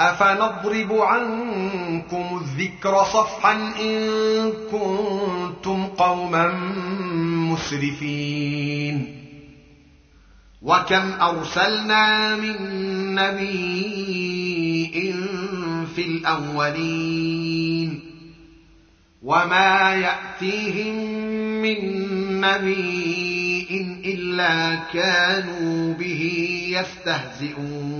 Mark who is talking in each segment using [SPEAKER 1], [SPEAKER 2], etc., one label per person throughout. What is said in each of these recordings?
[SPEAKER 1] افنضرب عنكم الذكر صفحا ان كنتم قوما مسرفين وكم ارسلنا من نبي في الاولين وما ياتيهم من نبي الا كانوا به يستهزئون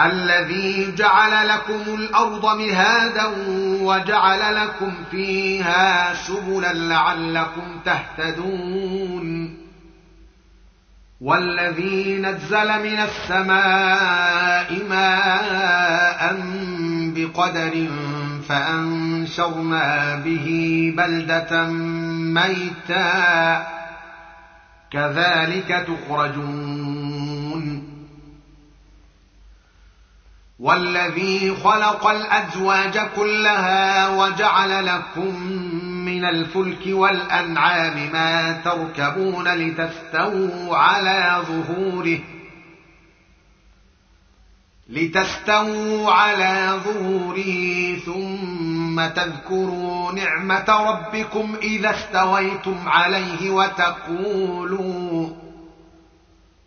[SPEAKER 1] الذي جعل لكم الأرض مهادا وجعل لكم فيها سبلا لعلكم تهتدون. والذي نزل من السماء ماء بقدر فأنشرنا به بلدة ميتا. كذلك تخرجون. والذي خلق الأزواج كلها وجعل لكم من الفلك والأنعام ما تركبون لتستووا على ظهوره لتستووا على ظهوره ثم تذكروا نعمة ربكم إذا استويتم عليه وتقولوا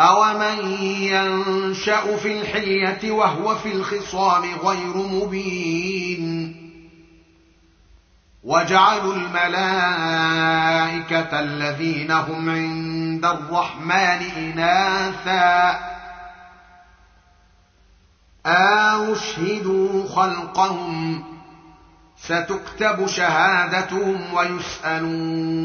[SPEAKER 1] أومن ينشأ في الحلية وهو في الخصام غير مبين وجعلوا الملائكة الذين هم عند الرحمن إناثا أشهدوا خلقهم ستكتب شهادتهم ويسألون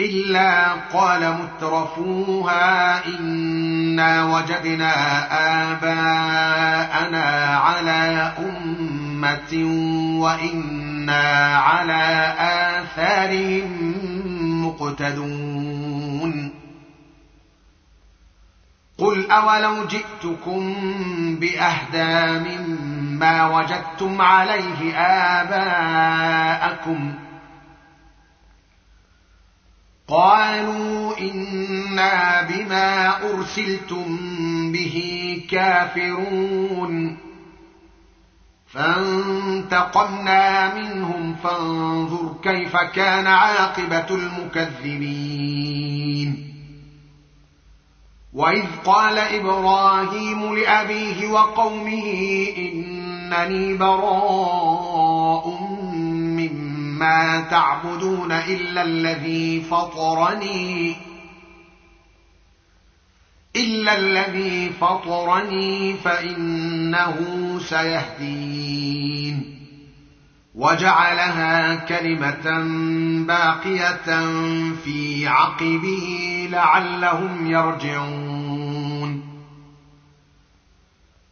[SPEAKER 1] إلا قال مترفوها إنا وجدنا آباءنا على أمة وإنا على آثارهم مقتدون. قل أولو جئتكم بأهدى مما وجدتم عليه آباءكم قالوا إنا بما أرسلتم به كافرون. فانتقمنا منهم فانظر كيف كان عاقبة المكذبين. وإذ قال إبراهيم لأبيه وقومه إنني براء ما تعبدون إلا الذي فطرني. إلا الذي فطرني فإنه سيهدين. وجعلها كلمة باقية في عقبه لعلهم يرجعون.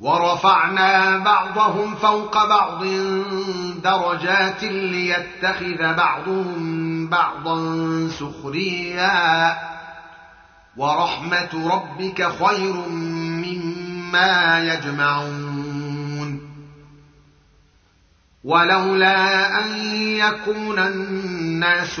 [SPEAKER 1] ورفعنا بعضهم فوق بعض درجات ليتخذ بعضهم بعضا سخريا. ورحمة ربك خير مما يجمعون. ولولا أن يكون الناس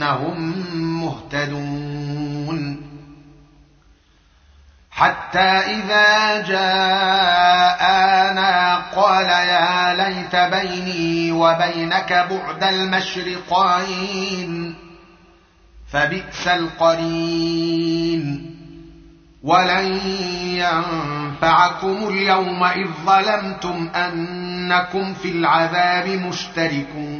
[SPEAKER 1] أنهم مهتدون. حتى إذا جاءنا قال يا ليت بيني وبينك بعد المشرقين فبئس القرين. ولن ينفعكم اليوم إذ ظلمتم أنكم في العذاب مشتركون.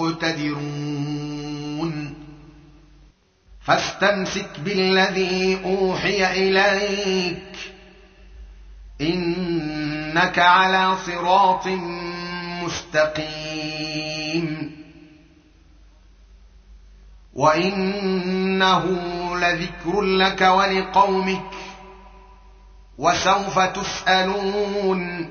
[SPEAKER 1] مقتدرون فاستمسك بالذي أوحي إليك. إنك على صراط مستقيم. وإنه لذكر لك ولقومك. وسوف تسألون.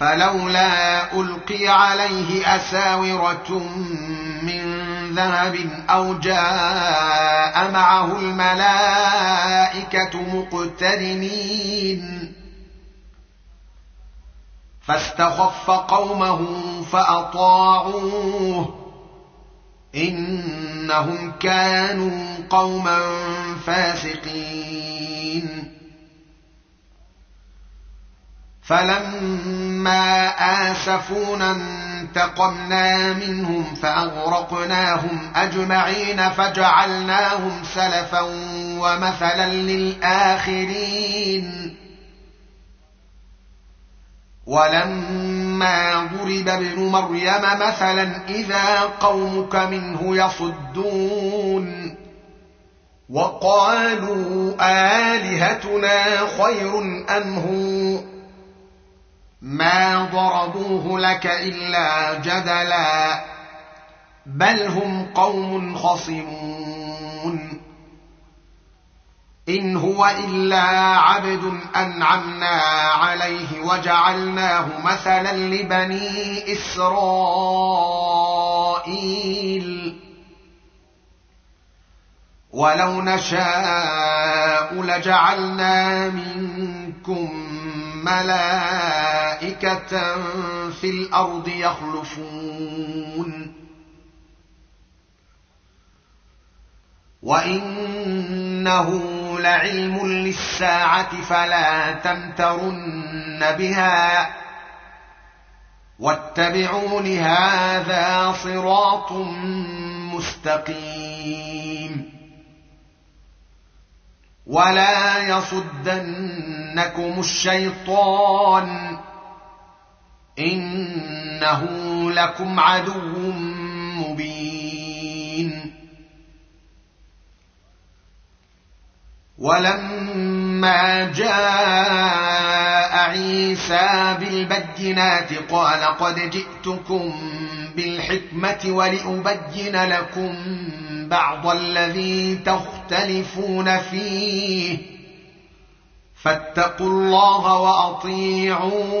[SPEAKER 1] فلولا ألقي عليه أساورة من ذهب أو جاء معه الملائكة مقترنين. فاستخف قومه فأطاعوه. إنهم كانوا قوما فاسقين. فلما اسفونا انتقمنا منهم فاغرقناهم اجمعين فجعلناهم سلفا ومثلا للاخرين ولما ضرب ابن مريم مثلا اذا قومك منه يصدون وقالوا الهتنا خير ام هو ما ضربوه لك الا جدلا بل هم قوم خصمون ان هو الا عبد انعمنا عليه وجعلناه مثلا لبني اسرائيل ولو نشاء لجعلنا منكم ملائكه في الأرض يخلفون وانه لعلم للساعه فلا تمترن بها واتبعون هذا صراط مستقيم ولا يصدنكم الشيطان إنه لكم عدو مبين. ولما جاء عيسى بالبينات قال قد جئتكم بالحكمة ولأبين لكم بعض الذي تختلفون فيه. فاتقوا الله وأطيعون.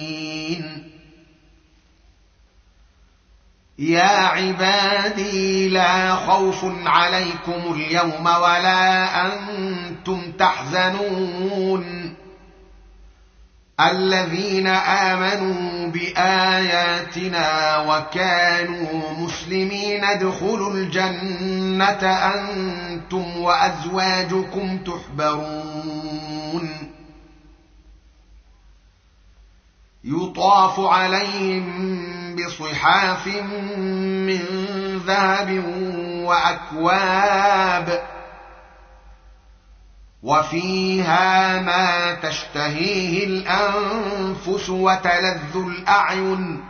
[SPEAKER 1] يا عبادي لا خوف عليكم اليوم ولا أنتم تحزنون. الذين آمنوا بآياتنا وكانوا مسلمين ادخلوا الجنة أنتم وأزواجكم تحبرون. يطاف عليهم بصحاف من ذهب وأكواب وفيها ما تشتهيه الأنفس وتلذ الأعين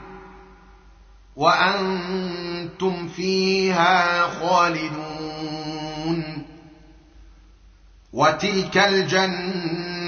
[SPEAKER 1] وأنتم فيها خالدون وتلك الجنة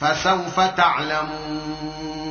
[SPEAKER 1] فسوف تعلمون.